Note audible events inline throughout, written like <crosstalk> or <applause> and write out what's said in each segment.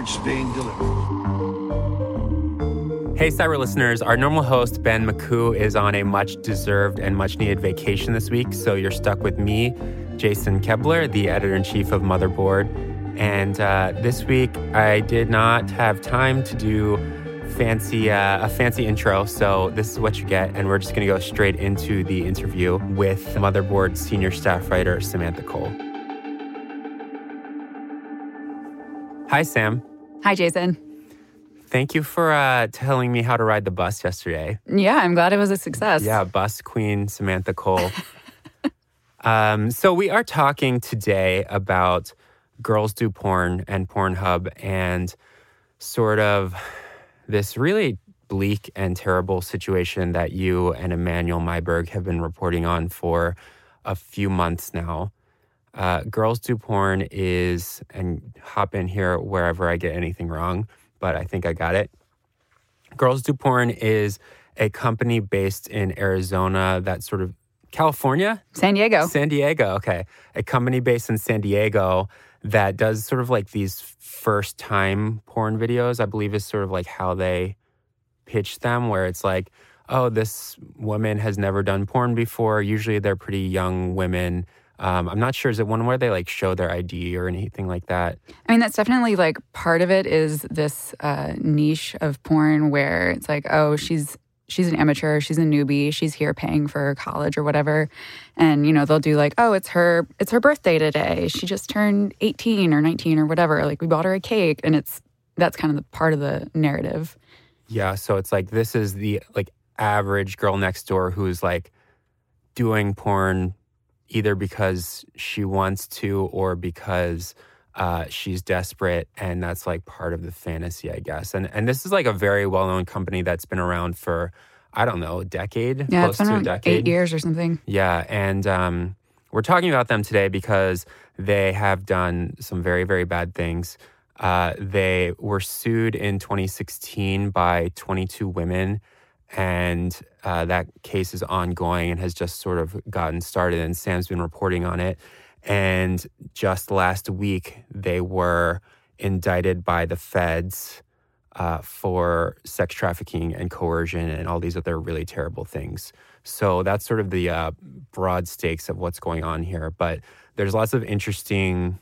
package being delivered. Hey, Cyber listeners, our normal host, Ben Makuch, is on a much deserved and much needed vacation this week. So you're stuck with me, Jason Koebler, the editor in chief of Motherboard. And uh, this week, I did not have time to do fancy uh, a fancy intro. So this is what you get, and we're just going to go straight into the interview with Motherboard senior staff writer Samantha Cole. Hi, Sam. Hi, Jason. Thank you for uh, telling me how to ride the bus yesterday. Yeah, I'm glad it was a success. Yeah, bus queen Samantha Cole. <laughs> um, so we are talking today about girls do porn and Pornhub and sort of this really bleak and terrible situation that you and Emmanuel Maiberg have been reporting on for a few months now. Uh, girls do porn is, and hop in here wherever I get anything wrong but I think I got it. Girls Do Porn is a company based in Arizona that sort of California? San Diego. San Diego, okay. A company based in San Diego that does sort of like these first time porn videos, I believe is sort of like how they pitch them, where it's like, oh, this woman has never done porn before. Usually they're pretty young women um, I'm not sure. Is it one where they like show their ID or anything like that? I mean, that's definitely like part of it is this uh, niche of porn where it's like, oh, she's she's an amateur, she's a newbie, she's here paying for college or whatever, and you know they'll do like, oh, it's her it's her birthday today. She just turned 18 or 19 or whatever. Like we bought her a cake, and it's that's kind of the part of the narrative. Yeah. So it's like this is the like average girl next door who's like doing porn either because she wants to or because uh, she's desperate, and that's like part of the fantasy, I guess. And and this is like a very well known company that's been around for I don't know a decade, yeah, close it's been to a decade, eight years or something. Yeah, and um, we're talking about them today because they have done some very very bad things. Uh, they were sued in 2016 by 22 women and uh, that case is ongoing and has just sort of gotten started. And Sam's been reporting on it. And just last week, they were indicted by the feds uh, for sex trafficking and coercion and all these other really terrible things. So that's sort of the uh, broad stakes of what's going on here. But there's lots of interesting,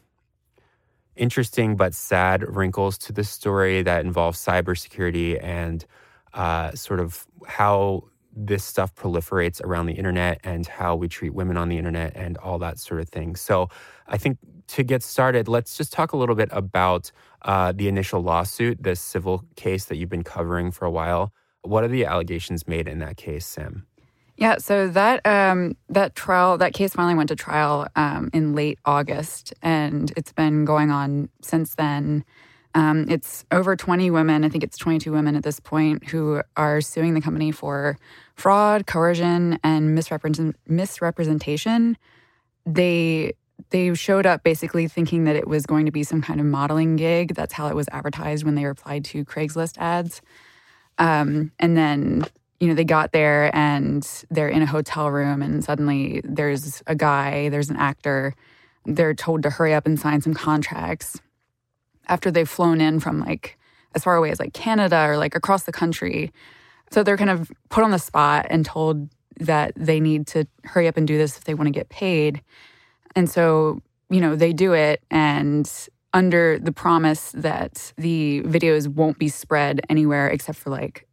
interesting but sad wrinkles to this story that involve cybersecurity and uh, sort of how this stuff proliferates around the internet and how we treat women on the internet and all that sort of thing. So, I think to get started, let's just talk a little bit about uh, the initial lawsuit, this civil case that you've been covering for a while. What are the allegations made in that case, Sam? Yeah, so that um, that trial, that case finally went to trial um, in late August, and it's been going on since then. Um, it's over 20 women, I think it's 22 women at this point, who are suing the company for fraud, coercion, and misrepresent- misrepresentation. They they showed up basically thinking that it was going to be some kind of modeling gig. That's how it was advertised when they replied to Craigslist ads. Um, and then you know they got there and they're in a hotel room, and suddenly there's a guy, there's an actor. They're told to hurry up and sign some contracts after they've flown in from like as far away as like Canada or like across the country. So they're kind of put on the spot and told that they need to hurry up and do this if they want to get paid. And so, you know, they do it and under the promise that the videos won't be spread anywhere except for like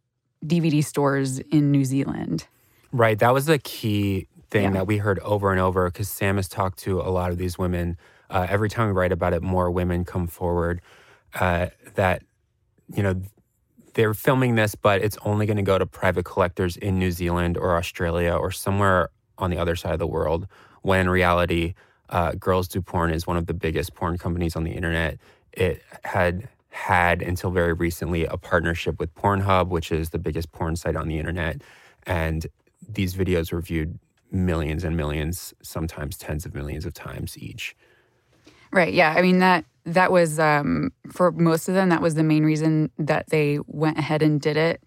DVD stores in New Zealand. Right. That was the key thing yeah. that we heard over and over because Sam has talked to a lot of these women uh, every time we write about it, more women come forward uh, that, you know, they're filming this, but it's only going to go to private collectors in New Zealand or Australia or somewhere on the other side of the world. When in reality, uh, Girls Do Porn is one of the biggest porn companies on the internet. It had had until very recently a partnership with Pornhub, which is the biggest porn site on the internet. And these videos were viewed millions and millions, sometimes tens of millions of times each. Right. Yeah. I mean that that was um, for most of them. That was the main reason that they went ahead and did it.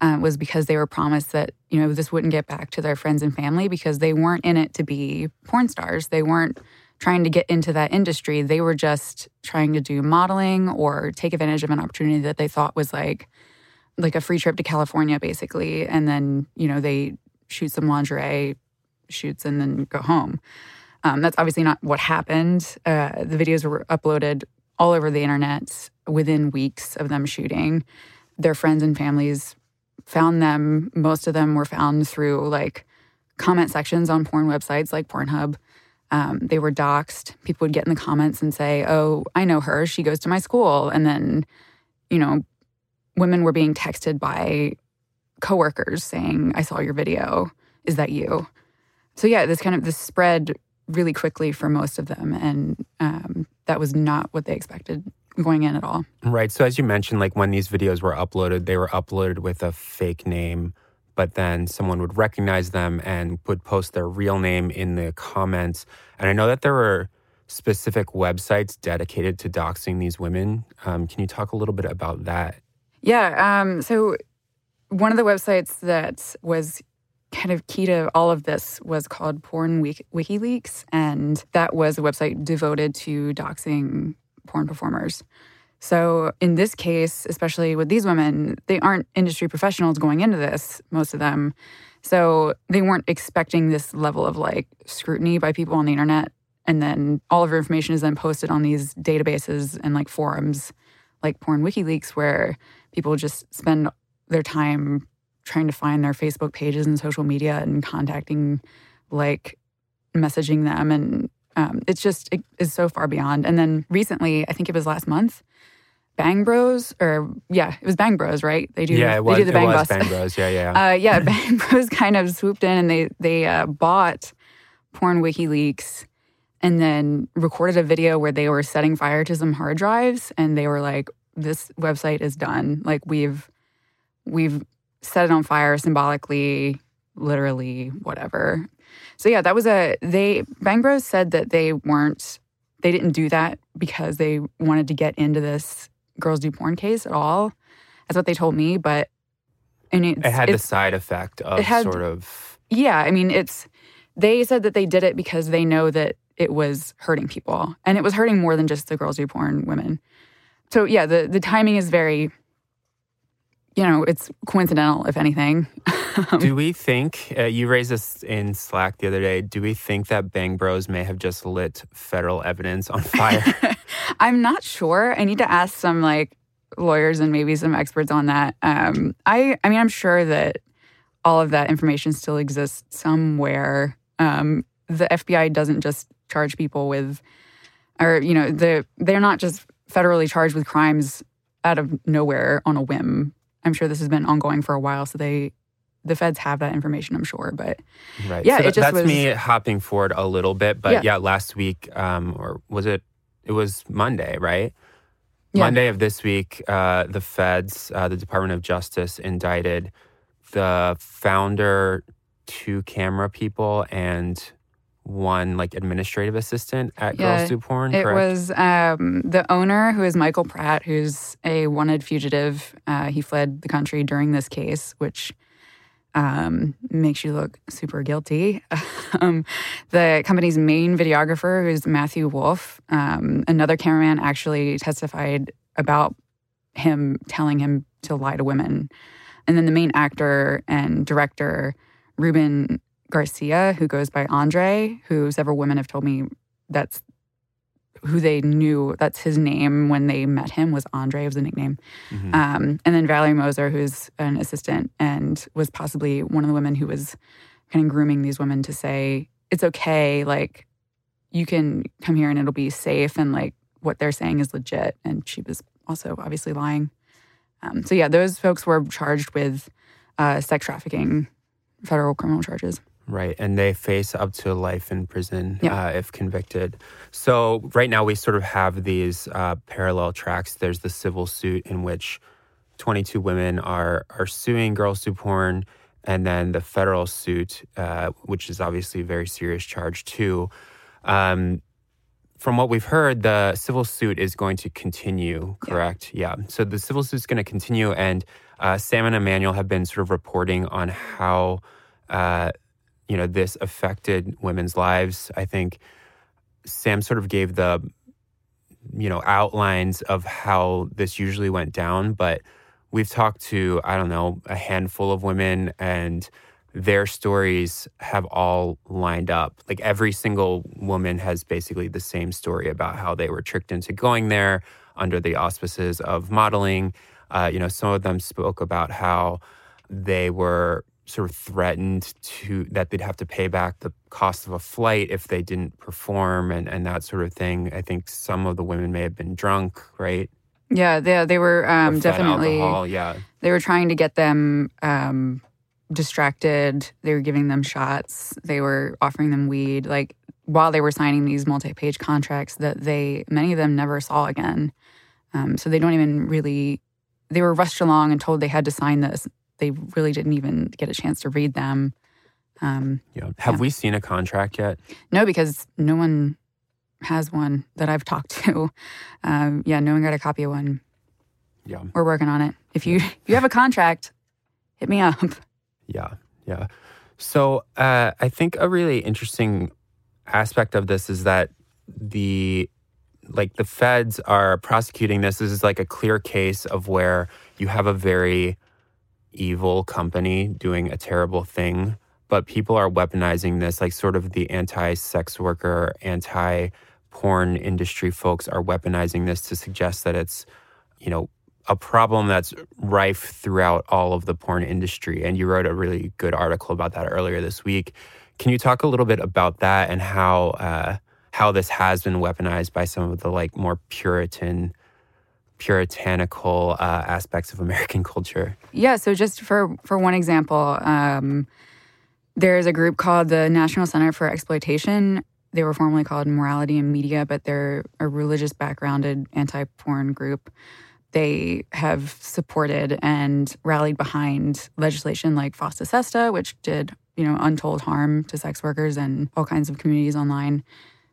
uh, was because they were promised that you know this wouldn't get back to their friends and family because they weren't in it to be porn stars. They weren't trying to get into that industry. They were just trying to do modeling or take advantage of an opportunity that they thought was like like a free trip to California, basically. And then you know they shoot some lingerie shoots and then go home. Um, that's obviously not what happened. Uh, the videos were uploaded all over the internet within weeks of them shooting. Their friends and families found them. Most of them were found through like comment sections on porn websites like Pornhub. Um, they were doxxed. People would get in the comments and say, Oh, I know her. She goes to my school. And then, you know, women were being texted by coworkers saying, I saw your video. Is that you? So, yeah, this kind of this spread really quickly for most of them. And um, that was not what they expected going in at all. Right. So, as you mentioned, like when these videos were uploaded, they were uploaded with a fake name, but then someone would recognize them and would post their real name in the comments. And I know that there were specific websites dedicated to doxing these women. Um, can you talk a little bit about that? Yeah. Um, so, one of the websites that was kind of key to all of this was called Porn Wiki- WikiLeaks, and that was a website devoted to doxing porn performers. So, in this case, especially with these women, they aren't industry professionals going into this, most of them. So, they weren't expecting this level of like scrutiny by people on the internet. And then all of your information is then posted on these databases and like forums like Porn WikiLeaks, where people just spend their time trying to find their Facebook pages and social media and contacting, like messaging them. And um, it's just, it is so far beyond. And then recently, I think it was last month, Bang Bros, or yeah, it was Bang Bros, right? They do, yeah, it was, they do the Bang, it was Bang Bros. Yeah, yeah. <laughs> uh, yeah, <laughs> Bang Bros kind of swooped in and they they uh, bought Porn WikiLeaks and then recorded a video where they were setting fire to some hard drives and they were like, "This website is done. Like we've we've set it on fire symbolically, literally, whatever." So yeah, that was a they Bang Bros said that they weren't they didn't do that because they wanted to get into this girls do porn case at all. That's what they told me, but and it had the side effect of had, sort of yeah. I mean, it's they said that they did it because they know that it was hurting people, and it was hurting more than just the girls do porn women. So yeah, the the timing is very, you know, it's coincidental if anything. do we think uh, you raised this in Slack the other day? Do we think that Bang Bros may have just lit federal evidence on <laughs> fire? I'm not sure. I need to ask some like lawyers and maybe some experts on that. Um, I I mean, I'm sure that all of that information still exists somewhere. Um, the FBI doesn't just charge people with, or you know, the they're not just federally charged with crimes out of nowhere on a whim. I'm sure this has been ongoing for a while, so they the feds have that information, I'm sure. But right. yeah, so it just that's was, me hopping forward a little bit. But yeah, yeah last week, um, or was it? It was Monday, right? Yeah. Monday of this week, uh, the feds, uh, the Department of Justice, indicted the founder, two camera people, and one like administrative assistant at yeah, Girls Do Porn. It was um, the owner, who is Michael Pratt, who's a wanted fugitive. Uh, he fled the country during this case, which um, makes you look super guilty. <laughs> um, the company's main videographer, who's Matthew Wolfe, um, another cameraman actually testified about him telling him to lie to women. And then the main actor and director, Ruben Garcia, who goes by Andre, who several women have told me that's who they knew that's his name when they met him was Andre was a nickname. Mm-hmm. Um, and then Valorie Moser, who's an assistant and was possibly one of the women who was kind of grooming these women to say, it's okay, like you can come here and it'll be safe and like what they're saying is legit. And she was also obviously lying. Um, so yeah, those folks were charged with uh, sex trafficking, federal criminal charges. Right. And they face up to life in prison yeah. uh, if convicted. So, right now, we sort of have these uh, parallel tracks. There's the civil suit in which 22 women are, are suing Girls Do Porn, and then the federal suit, uh, which is obviously a very serious charge, too. Um, from what we've heard, the civil suit is going to continue, correct? Yeah. yeah. So, the civil suit is going to continue. And uh, Sam and Emmanuel have been sort of reporting on how, uh, you know, this affected women's lives. I think Sam sort of gave the, you know, outlines of how this usually went down, but we've talked to, I don't know, a handful of women and their stories have all lined up. Like every single woman has basically the same story about how they were tricked into going there under the auspices of modeling. Uh, you know, some of them spoke about how they were sort of threatened to that they'd have to pay back the cost of a flight if they didn't perform and, and that sort of thing. I think some of the women may have been drunk, right? Yeah, they, they were um, definitely. Alcohol, yeah. They were trying to get them um, distracted. They were giving them shots. They were offering them weed. Like while they were signing these multi-page contracts that they many of them never saw again. Um, so they don't even really. They were rushed along and told they had to sign this. They really didn't even get a chance to read them. Um, yeah. Have yeah. we seen a contract yet? No, because no one has one that I've talked to. <laughs> Um, yeah, no one got a copy of one. Yeah, we're working on it. If you if you have a contract, hit me up. Yeah, yeah. So uh, I think a really interesting aspect of this is that the like the feds are prosecuting this. This is like a clear case of where you have a very evil company doing a terrible thing, but people are weaponizing this, like sort of the anti-sex worker, anti-porn industry folks are weaponizing this to suggest that it's, you know, a problem that's rife throughout all of the porn industry. And you wrote a really good article about that earlier this week. Can you talk a little bit about that and how uh, how this has been weaponized by some of the like more Puritan, puritanical uh, aspects of American culture? Yeah. So just for for one example, um, there's a group called the National Center for Exploitation. They were formerly called Morality and Media, but they're a religious backgrounded anti porn group they have supported and rallied behind legislation like FOSTA SESTA, which did, you know, untold harm to sex workers and all kinds of communities online.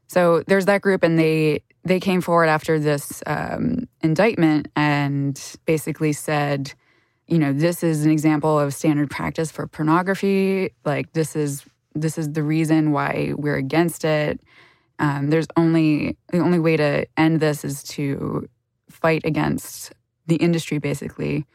So there's that group, and they they came forward after this um, indictment and basically said, you know, this is an example of standard practice for pornography. Like this is this is the reason why we're against it. Um, there's only the only way to end this is to fight against the industry, basically.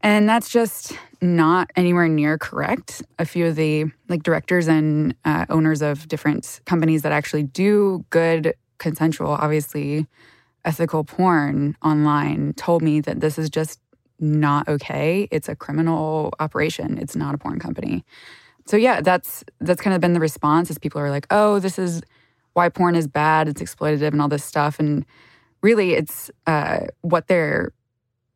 And that's just not anywhere near correct. A few of the like directors and uh, owners of different companies that actually do good, consensual, obviously ethical porn online told me that this is just not okay. It's a criminal operation. It's not a porn company. So yeah, that's that's kind of been the response as people are like, "Oh, this is why porn is bad. It's exploitative and all this stuff." And really it's uh, what they're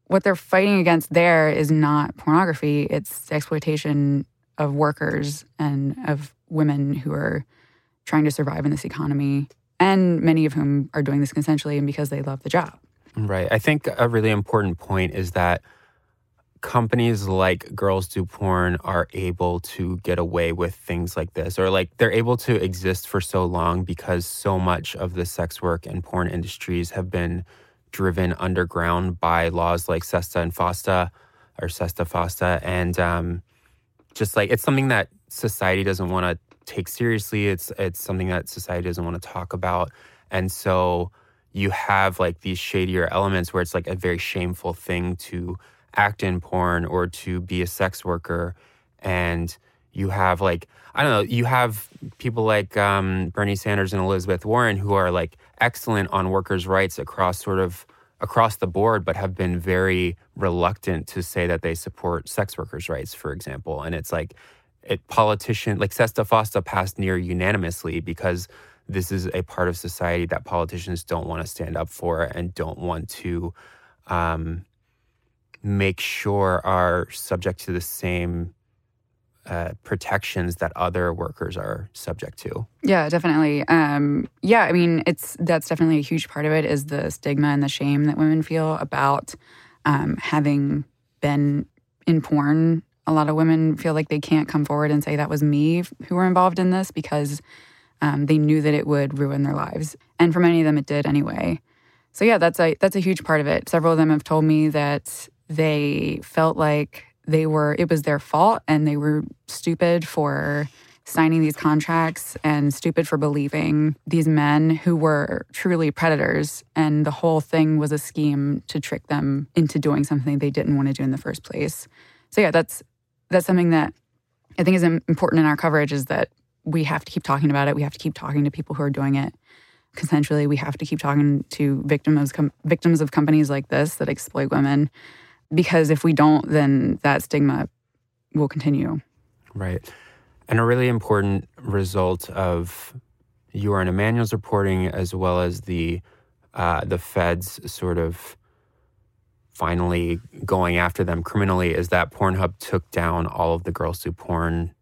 what they're fighting against there is not pornography it's the exploitation of workers and of women who are trying to survive in this economy and many of whom are doing this consensually and because they love the job. Right. I think a really important point is that companies like Girls Do Porn are able to get away with things like this, or like they're able to exist for so long because so much of the sex work and porn industries have been driven underground by laws like SESTA and FOSTA, or SESTA FOSTA, and um, just like it's something that society doesn't want to take seriously. It's it's something that society doesn't want to talk about, and so you have like these shadier elements where it's like a very shameful thing to act in porn or to be a sex worker. And you have like i don't know you have people like um, bernie sanders and elizabeth warren who are like excellent on workers rights across sort of across the board but have been very reluctant to say that they support sex workers rights for example. And it's like it politician like sesta fosta passed near unanimously because this is a part of society that politicians don't want to stand up for and don't want to um, make sure are subject to the same uh, protections that other workers are subject to. Yeah, definitely. Um, yeah, I mean, it's that's definitely a huge part of it is the stigma and the shame that women feel about um, having been in porn. A lot of women feel like they can't come forward and say that was me who were involved in this because um, they knew that it would ruin their lives, and for many of them, it did anyway. So yeah, that's a that's a huge part of it. Several of them have told me that they felt like they were it was their fault and they were stupid for signing these contracts and stupid for believing these men who were truly predators and the whole thing was a scheme to trick them into doing something they didn't want to do in the first place. So yeah, that's that's something that I think is important in our coverage is that we have to keep talking about it. We have to keep talking to people who are doing it consensually. We have to keep talking to victims com- victims of companies like this that exploit women because if we don't then that stigma will continue. Right. And a really important result of your and Emmanuel's reporting, as well as the uh, the feds sort of finally going after them criminally, is that Pornhub took down all of the girls do porn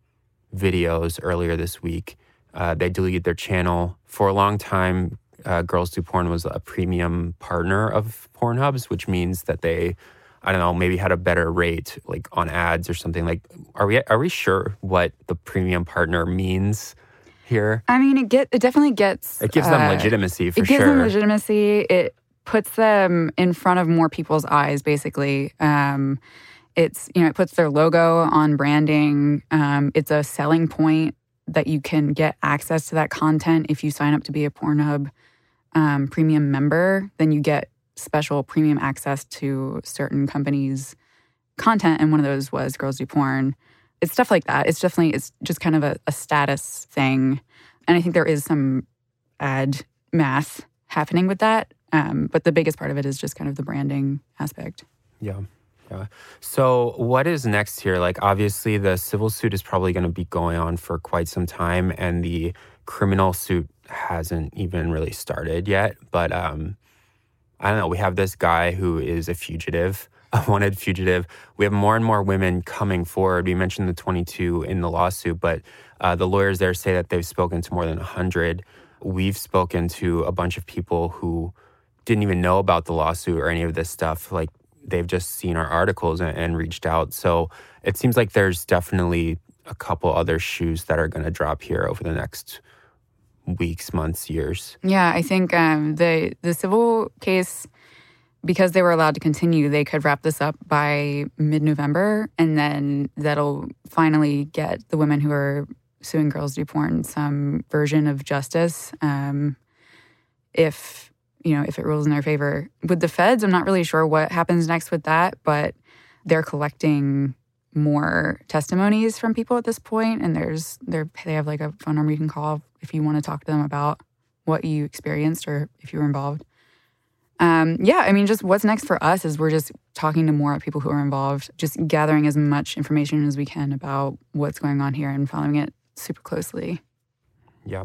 videos earlier this week. Uh, they deleted their channel for a long time. Uh, girls do porn was a premium partner of Pornhub's, which means that they I don't know, maybe had a better rate like on ads or something. Like, are we are we sure what the premium partner means here? I mean, it get it definitely gets it gives them uh, legitimacy for it gives sure. them legitimacy. It puts them in front of more people's eyes, basically. Um, it's you know it puts their logo on branding. Um, it's a selling point that you can get access to that content if you sign up to be a Pornhub um, premium member. Then you get special premium access to certain companies' content, and one of those was Girls Do Porn. It's stuff like that. It's definitely it's just kind of a, a status thing, and I think there is some ad math happening with that. Um, but the biggest part of it is just kind of the branding aspect. Yeah. Yeah. So, what is next here? Like, obviously, the civil suit is probably going to be going on for quite some time, and the criminal suit hasn't even really started yet. But um, I don't know, we have this guy who is a fugitive, <laughs> a wanted fugitive. We have more and more women coming forward. We mentioned the 22 in the lawsuit, but uh, the lawyers there say that they've spoken to more than 100. We've spoken to a bunch of people who didn't even know about the lawsuit or any of this stuff. Like they've just seen our articles and, and reached out. So it seems like there's definitely a couple other shoes that are going to drop here over the next weeks, months, years. Yeah, I think um, the the civil case, because they were allowed to continue, they could wrap this up by mid November, and then that'll finally get the women who are suing girls do porn some version of justice. Um, if you know if it rules in their favor. With the feds, I'm not really sure what happens next with that, but they're collecting more testimonies from people at this point and there's they they have like a phone number you can call if you want to talk to them about what you experienced or if you were involved. Um, yeah i mean just what's next for us is we're just talking to more people who are involved just gathering as much information as we can about what's going on here and following it super closely. Yeah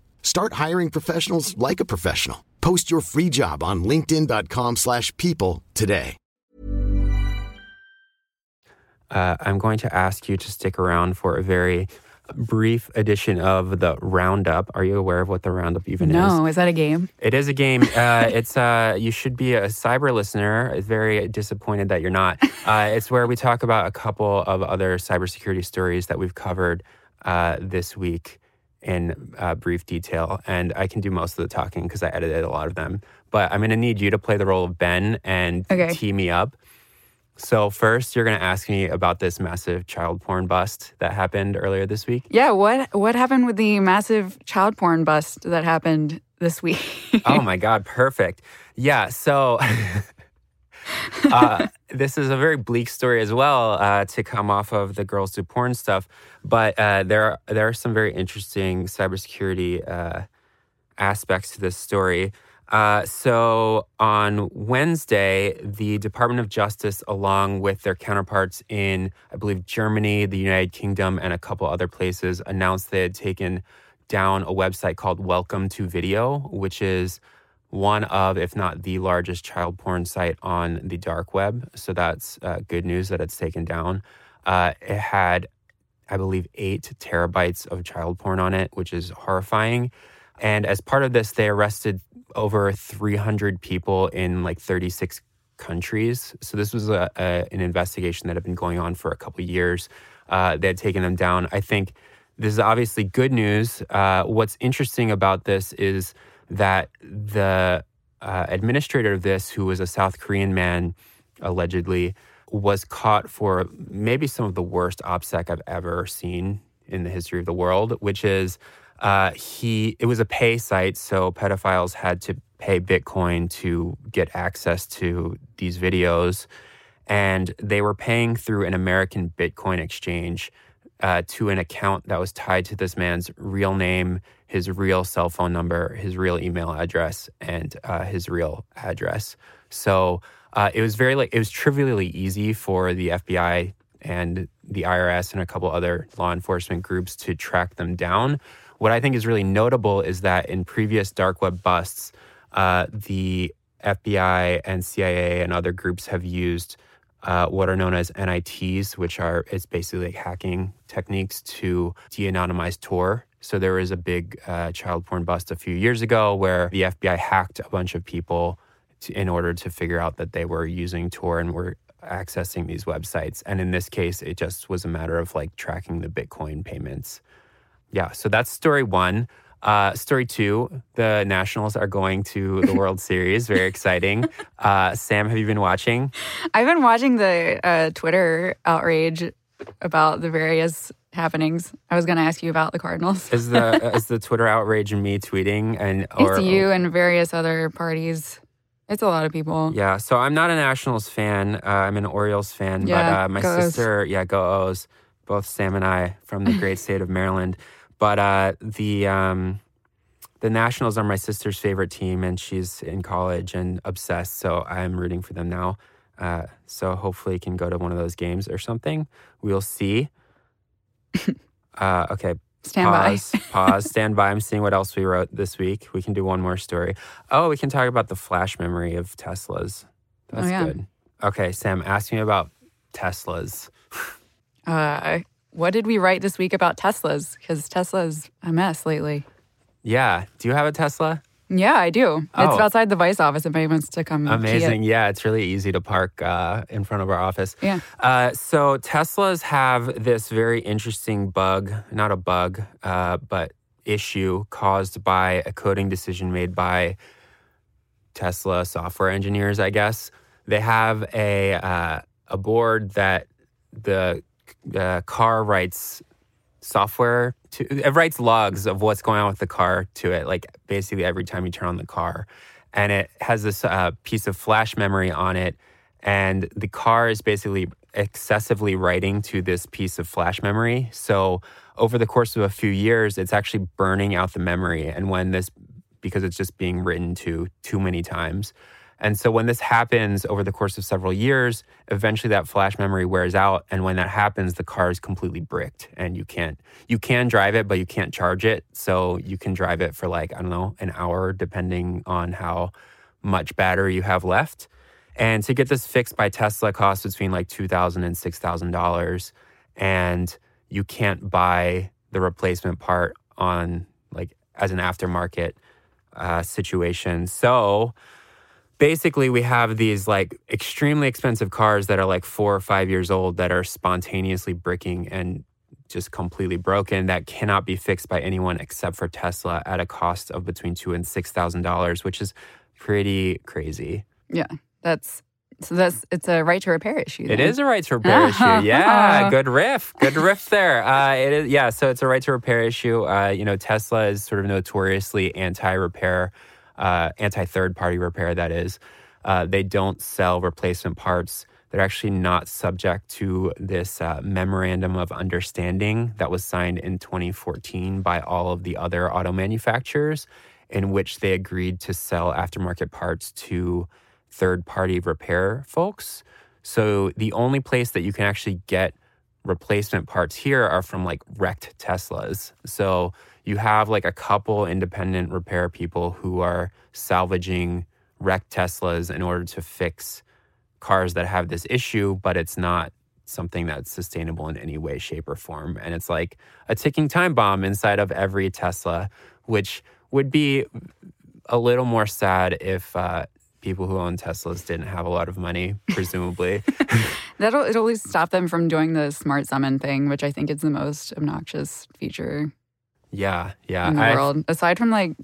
Start hiring professionals like a professional. Post your free job on linkedin.com slash people today. uh, I'm going to ask you to stick around for a very brief edition of the Roundup. Are you aware of what the Roundup even no, is? No, is that a game? It is a game. <laughs> Uh, it's uh, you should be a cyber listener. It's very disappointed that you're not. <laughs> Uh, it's where we talk about a couple of other cybersecurity stories that we've covered uh, this week in uh, brief detail, and I can do most of the talking because I edited a lot of them. But I'm going to need you to play the role of Ben and okay. tee me up. So, first, you're going to ask me about this massive child porn bust that happened earlier this week. Yeah, what what happened with the massive child porn bust that happened this week? oh <laughs> my god, perfect. Yeah, so <laughs> <laughs> uh, this is a very bleak story as well uh, to come off of the girls do porn stuff, but uh, there are, there are some very interesting cybersecurity uh, aspects to this story. Uh, so on Wednesday, the Department of Justice, along with their counterparts in, I believe, Germany, the United Kingdom, and a couple other places, announced they had taken down a website called Welcome to Video, which is one of, if not the largest child porn site on the dark web. So that's uh, good news that it's taken down. Uh, it had, I believe, eight terabytes of child porn on it, which is horrifying. And as part of this, they arrested over 300 people in like 36 countries. So this was a, a, an investigation that had been going on for a couple years. Uh, they had taken them down. I think this is obviously good news. Uh, what's interesting about this is that the uh, administrator of this, who was a South Korean man, allegedly, was caught for maybe some of the worst OPSEC I've ever seen in the history of the world, which is uh, he. It was a pay site, so pedophiles had to pay Bitcoin to get access to these videos, and they were paying through an American Bitcoin exchange uh, to an account that was tied to this man's real name, his real cell phone number, his real email address, and uh, his real address. So uh, it was very like it was trivially easy for the FBI and the IRS and a couple other law enforcement groups to track them down. What I think is really notable is that in previous dark web busts, uh, the FBI and CIA and other groups have used uh, what are known as NITs, which are it's basically like hacking techniques to de-anonymize Tor. So there was a big uh, child porn bust a few years ago where the FBI hacked a bunch of people to, in order to figure out that they were using Tor and were accessing these websites. And in this case, it just was a matter of like tracking the Bitcoin payments. Yeah, so that's story one. Uh, story two, the Nationals are going to the World <laughs> Series. Very exciting. Uh, Sam, have you been watching? I've been watching the uh, Twitter outrage about the various happenings. I was going to ask you about the Cardinals. Is the <laughs> is the Twitter outrage and me tweeting and or it's you and various other parties. It's a lot of people. Yeah, so I'm not a Nationals fan. Uh, I'm an Orioles fan, Yeah, but uh, my sister, yeah, go O's. Both Sam and I from the great <laughs> state of Maryland. But uh, the um, the Nationals are my sister's favorite team, and she's in college and obsessed. So I'm rooting for them now. Uh, so hopefully, can go to one of those games or something. We'll see. <laughs> Uh, okay, Stand by. pause, pause, stand by. I'm seeing what else we wrote this week. We can do one more story. Oh, we can talk about the flash memory of Teslas. That's Oh, yeah. good. Okay, Sam, ask me about Teslas. <laughs> Uh, what did we write this week about Teslas? Because Tesla's a mess lately. Yeah. Do you have a Tesla? Yeah, I do. It's Oh. outside the Vice office if anybody wants to come. key it. Amazing. Yeah, it's really easy to park uh, in front of our office. Yeah. Uh, so Teslas have this very interesting bug, not a bug, uh, but issue caused by a coding decision made by Tesla software engineers, I guess. They have a uh, a board that the uh, car writes software to it writes logs of what's going on with the car to it like basically every time you turn on the car. And it has this uh, piece of flash memory on it. And the car is basically excessively writing to this piece of flash memory. So over the course of a few years it's actually burning out the memory. And when this because it's just being written to too many times and so when this happens over the course of several years, eventually that flash memory wears out. And when that happens, the car is completely bricked and you can't, you can drive it, but you can't charge it. So you can drive it for like, I don't know, an hour, depending on how much battery you have left. And to get this fixed by Tesla costs between like $2,000 and $6,000. And you can't buy the replacement part on like as an aftermarket uh, situation. So, basically we have these like extremely expensive cars that are like four or five years old that are spontaneously bricking and just completely broken that cannot be fixed by anyone except for Tesla at a cost of between two and six thousand dollars, which is pretty crazy. Yeah, that's so. That's it's a right to repair issue. It then. is a right to repair <laughs> issue. Yeah, good riff. Good riff there. Uh, it is. Yeah, so it's a right to repair issue. Uh, you know, Tesla is sort of notoriously anti-repair, uh, anti-third-party repair. That is, uh, they don't sell replacement parts. They're actually not subject to this uh, memorandum of understanding that was signed in 2014 by all of the other auto manufacturers, in which they agreed to sell aftermarket parts to third party repair folks. So the only place that you can actually get replacement parts here are from like wrecked Teslas. So you have like a couple independent repair people who are salvaging wrecked Teslas in order to fix cars that have this issue, but it's not something that's sustainable in any way, shape, or form. And it's like a ticking time bomb inside of every Tesla, which would be a little more sad if uh, people who own Teslas didn't have a lot of money, presumably. <laughs> That'll at least stop them from doing the smart summon thing, which I think is the most obnoxious feature yeah, yeah. in the I- world. Aside from like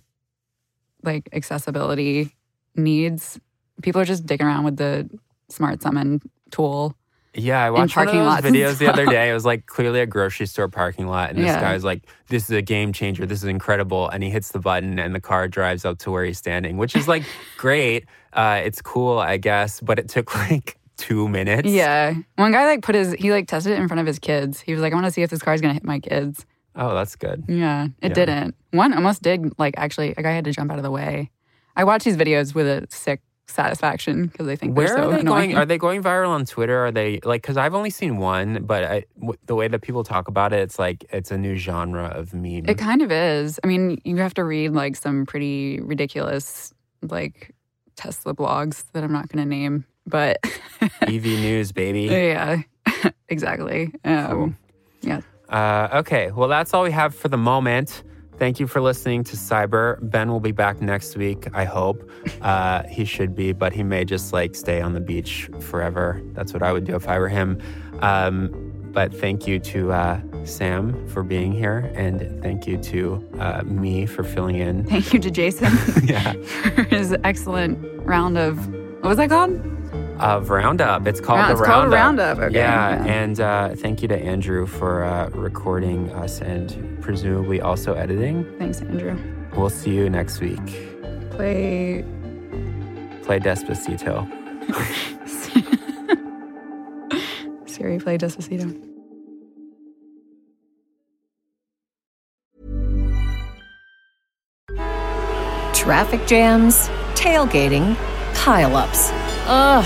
like accessibility needs, people are just digging around with the smart summon tool. Yeah, I watched one of parking those videos the other day. It was like clearly a grocery store parking lot, and this Yeah. guy's like, "This is a game changer. This is incredible." And he hits the button, and the car drives up to where he's standing, which is like <laughs> great. Uh, it's cool, I guess, but it took <laughs> like two minutes. Yeah. One guy like put his he like tested it in front of his kids. He was like, I want to see if this car's gonna hit my kids. Oh, that's good. Yeah, it Yeah. didn't. One almost did. Like actually, a guy had to jump out of the way. I watch these videos with a sick satisfaction because I think Where they're so are they annoying. going? Are they going viral on Twitter? Are they like? Because I've only seen one, but I, w- the way that people talk about it, it's like it's a new genre of meme. It kind of is. I mean, you have to read like some pretty ridiculous like Tesla blogs that I'm not going to name, but EV news, baby. <laughs> yeah, <laughs> exactly. Um, Yeah. Uh, okay, well, that's all we have for the moment. Thank you for listening to Cyber. Ben will be back next week, I hope. Uh, he should be, but he may just like stay on the beach forever. That's what I would do if I were him. Um, but thank you to uh, Sam for being here, and thank you to uh, me for filling in. Thank you to Jason <laughs> yeah, <laughs> for his excellent round of what was that called? Of Roundup. It's called Round- the it's called a Roundup. Roundup, okay, Yeah, yeah. and uh, thank you to Andrew for uh, recording us and presumably also editing. Thanks, Andrew. We'll see you next week. Play Play Despacito. <laughs> Siri. Play Despacito. Traffic jams, tailgating, pileups. Ugh,